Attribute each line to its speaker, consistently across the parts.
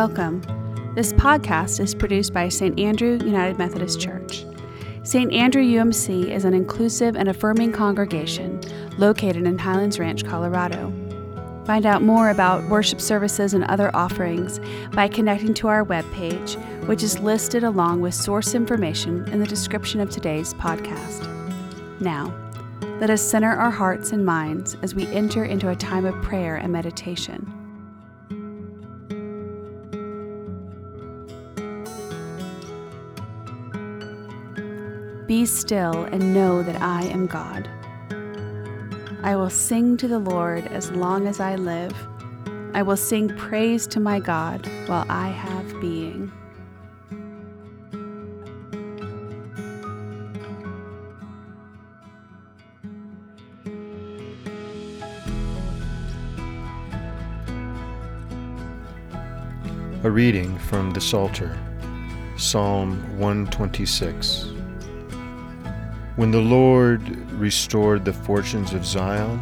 Speaker 1: Welcome. This podcast is produced by St. Andrew United Methodist Church. St. Andrew UMC is an inclusive and affirming congregation located in Highlands Ranch, Colorado. Find out more about worship services and other offerings by connecting to our webpage, which is listed along with source information in the description of today's podcast. Now, let us center our hearts and minds as we enter into a time of prayer and meditation. Be still and know that I am God. I will sing to the Lord as long as I live. I will sing praise to my God while I have being.
Speaker 2: A reading from the Psalter, Psalm 126. When the Lord restored the fortunes of Zion,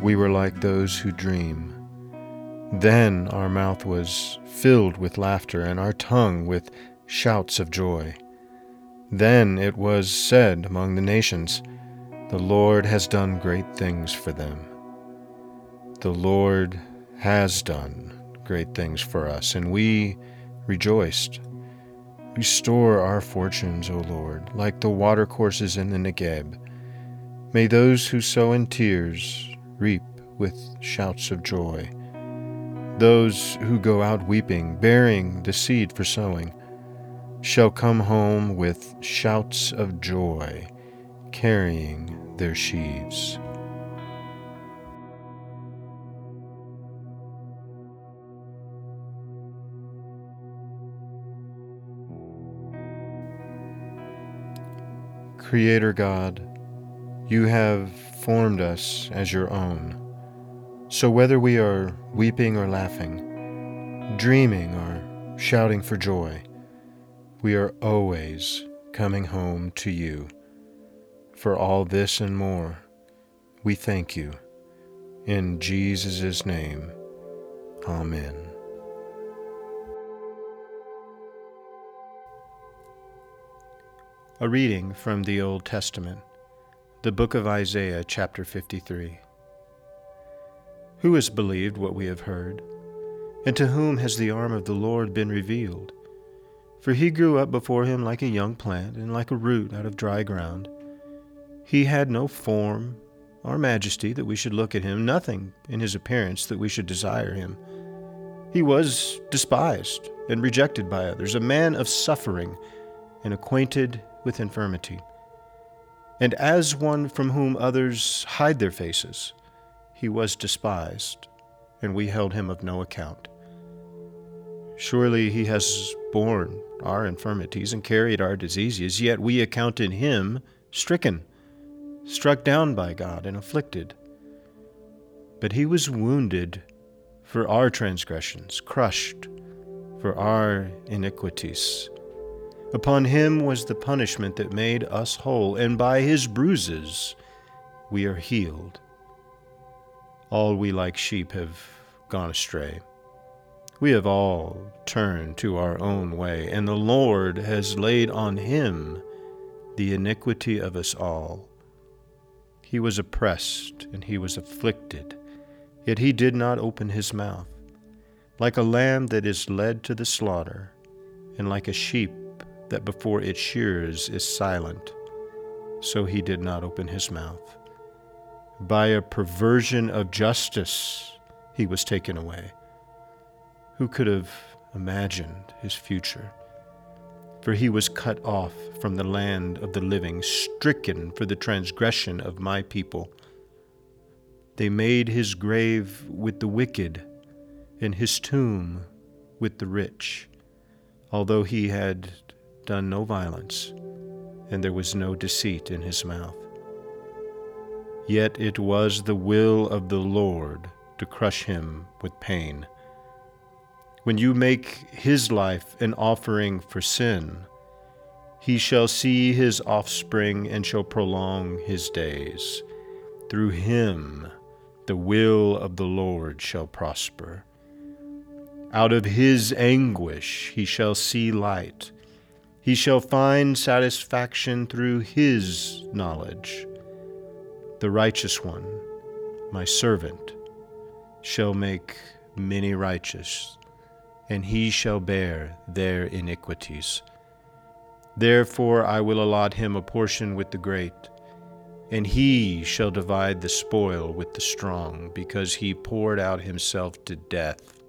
Speaker 2: we were like those who dream. Then our mouth was filled with laughter and our tongue with shouts of joy. Then it was said among the nations, The Lord has done great things for them. The Lord has done great things for us, and we rejoiced. Restore our fortunes, O Lord, like the watercourses in the Negeb. May those who sow in tears reap with shouts of joy. Those who go out weeping, bearing the seed for sowing, shall come home with shouts of joy, carrying their sheaves. Creator God, you have formed us as your own. So whether we are weeping or laughing, dreaming or shouting for joy, we are always coming home to you. For all this and more, we thank you. In Jesus' name, Amen. A reading from the Old Testament, the book of Isaiah, chapter 53. Who has believed what we have heard? And to whom has the arm of the Lord been revealed? For he grew up before him like a young plant, and like a root out of dry ground. He had no form or majesty that we should look at him, nothing in his appearance that we should desire him. He was despised and rejected by others, a man of suffering and acquainted with infirmity. And as one from whom others hide their faces, he was despised, and we held him of no account. Surely he has borne our infirmities and carried our diseases, yet we accounted him stricken, struck down by God, and afflicted. But he was wounded for our transgressions, crushed for our iniquities. Upon him was the punishment that made us whole, and by his bruises we are healed. All we like sheep have gone astray. We have all turned to our own way, and the Lord has laid on him the iniquity of us all. He was oppressed and he was afflicted, yet he did not open his mouth. Like a lamb that is led to the slaughter, and like a sheep that before its shears is silent, so he did not open his mouth. By a perversion of justice he was taken away. Who could have imagined his future? For he was cut off from the land of the living, stricken for the transgression of my people. They made his grave with the wicked, and his tomb with the rich, although he had done no violence, and there was no deceit in his mouth. Yet it was the will of the Lord to crush him with pain. When you make his life an offering for sin, he shall see his offspring and shall prolong his days. Through him the will of the Lord shall prosper. Out of his anguish he shall see light. He shall find satisfaction through his knowledge. The righteous one, my servant, shall make many righteous, and he shall bear their iniquities. Therefore I will allot him a portion with the great, and he shall divide the spoil with the strong, because he poured out himself to death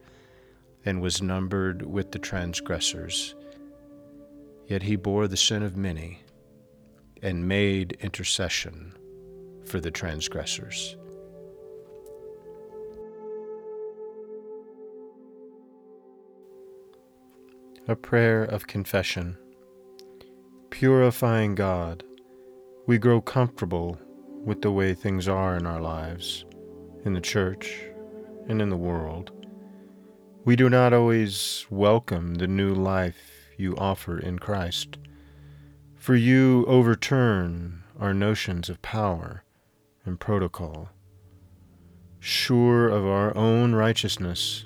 Speaker 2: and was numbered with the transgressors. Yet he bore the sin of many and made intercession for the transgressors. A prayer of confession. Purifying God, we grow comfortable with the way things are in our lives, in the church, and in the world. We do not always welcome the new life you offer in Christ, for you overturn our notions of power and protocol. Sure of our own righteousness,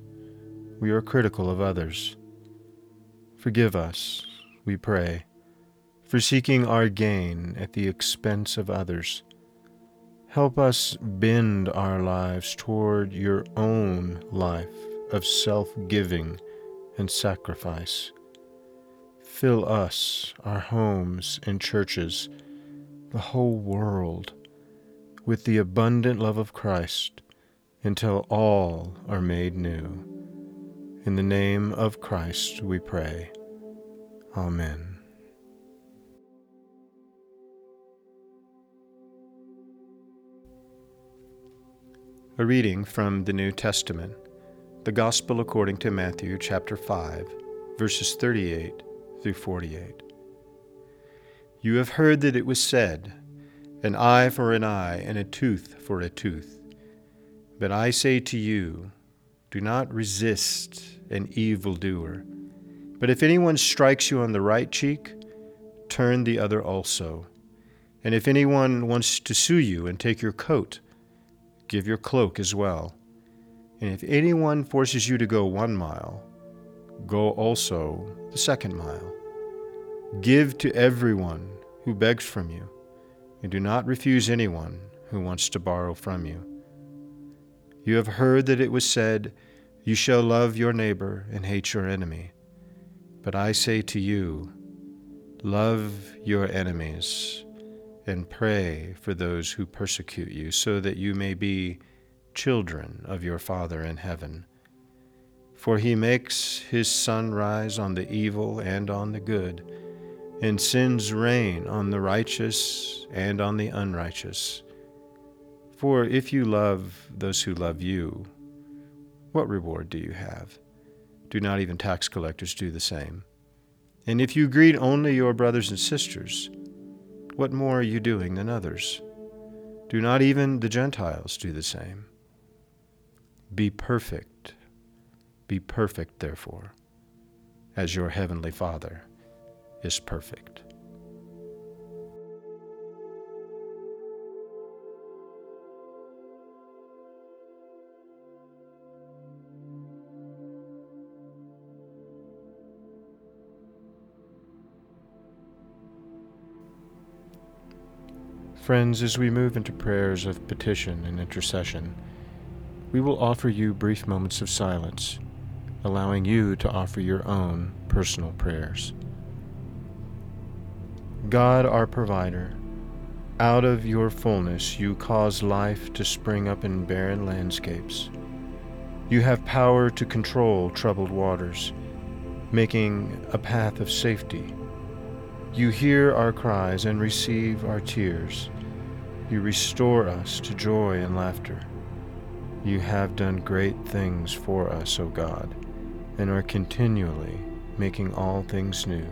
Speaker 2: we are critical of others. Forgive us, we pray, for seeking our gain at the expense of others. Help us bend our lives toward your own life of self giving and sacrifice. Fill us, our homes and churches, the whole world, with the abundant love of Christ until all are made new. In the name of Christ we pray. Amen. A reading from the New Testament the Gospel according to Matthew chapter 5, verses 38 through 48. You have heard that it was said, An eye for an eye, and a tooth for a tooth. But I say to you, do not resist an evildoer. But if anyone strikes you on the right cheek, turn the other also. And if anyone wants to sue you and take your coat, give your cloak as well. And if anyone forces you to go one mile, go also the second mile. Give to everyone who begs from you, and do not refuse anyone who wants to borrow from you. You have heard that it was said, You shall love your neighbor and hate your enemy. But I say to you, Love your enemies and pray for those who persecute you, so that you may be children of your Father in heaven. For he makes his sun rise on the evil and on the good, and sends rain on the righteous and on the unrighteous. For if you love those who love you, what reward do you have? Do not even tax collectors do the same? And if you greet only your brothers and sisters, what more are you doing than others? Do not even the Gentiles do the same? Be perfect. Be perfect, therefore, as your heavenly Father is perfect. Friends, as we move into prayers of petition and intercession, we will offer you brief moments of silence, allowing you to offer your own personal prayers. God, our provider, out of your fullness you cause life to spring up in barren landscapes. You have power to control troubled waters, making a path of safety. You hear our cries and receive our tears. You restore us to joy and laughter. You have done great things for us, O God, and are continually making all things new.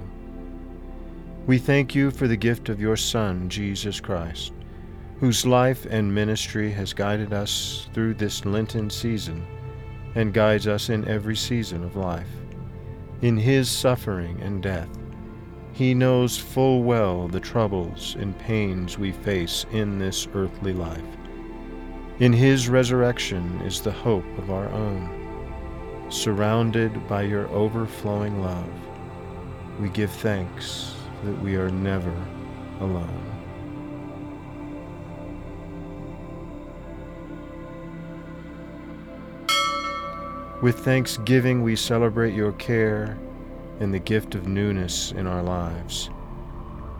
Speaker 2: We thank you for the gift of your Son, Jesus Christ, whose life and ministry has guided us through this Lenten season and guides us in every season of life. In his suffering and death, he knows full well the troubles and pains we face in this earthly life in his resurrection is the hope of our own. surrounded by your overflowing love, we give thanks that we are never alone. With thanksgiving, we celebrate your care and the gift of newness in our lives,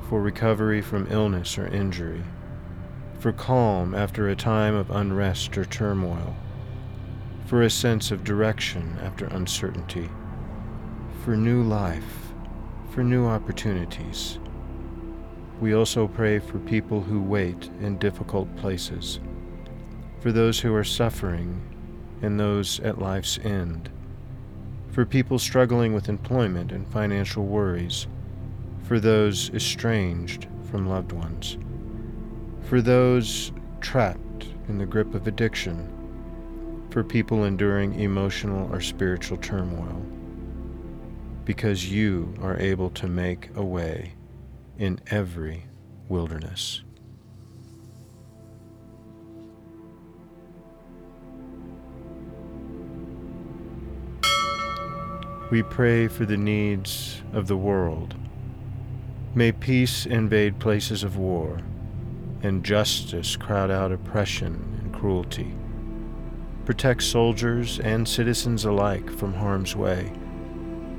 Speaker 2: for recovery from illness or injury, for calm after a time of unrest or turmoil, for a sense of direction after uncertainty, for new life, for new opportunities. We also pray for people who wait in difficult places, for those who are suffering and those at life's end, for people struggling with employment and financial worries, for those estranged from loved ones, for those trapped in the grip of addiction, for people enduring emotional or spiritual turmoil, because you are able to make a way in every wilderness. We pray for the needs of the world. May peace invade places of war, and justice crowd out oppression and cruelty. Protect soldiers and citizens alike from harm's way,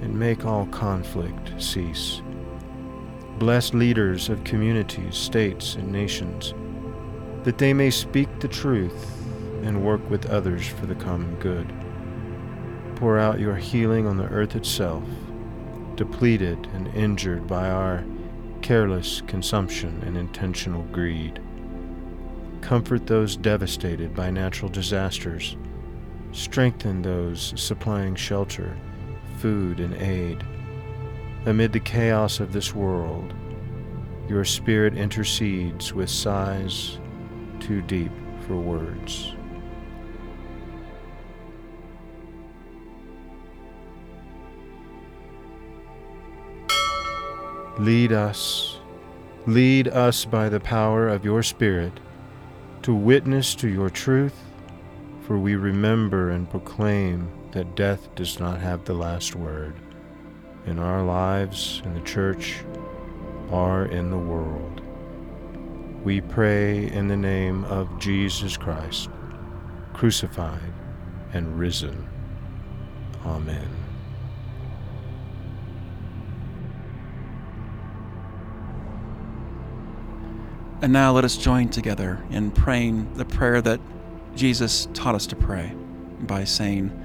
Speaker 2: and make all conflict cease. Bless leaders of communities, states, and nations, that they may speak the truth and work with others for the common good pour out your healing on the earth itself, depleted and injured by our careless consumption and intentional greed. Comfort those devastated by natural disasters. Strengthen those supplying shelter, food, and aid. Amid the chaos of this world, your Spirit intercedes with sighs too deep for words. Lead us, lead us by the power of your Spirit to witness to your truth, for we remember and proclaim that death does not have the last word in our lives, in the church, or in the world. We pray in the name of Jesus Christ, crucified and risen. Amen.
Speaker 3: And now let us join together in praying the prayer that Jesus taught us to pray by saying,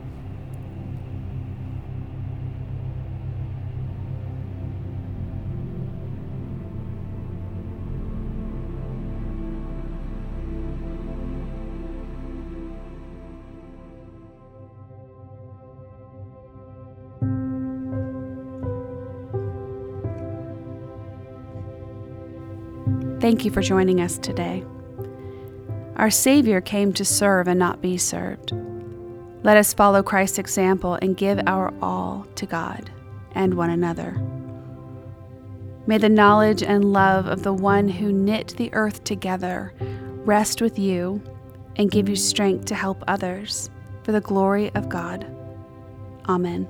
Speaker 1: Thank you for joining us today. Our Savior came to serve and not be served. Let us follow Christ's example and give our all to God and one another. May the knowledge and love of the one who knit the earth together rest with you and give you strength to help others for the glory of God. Amen.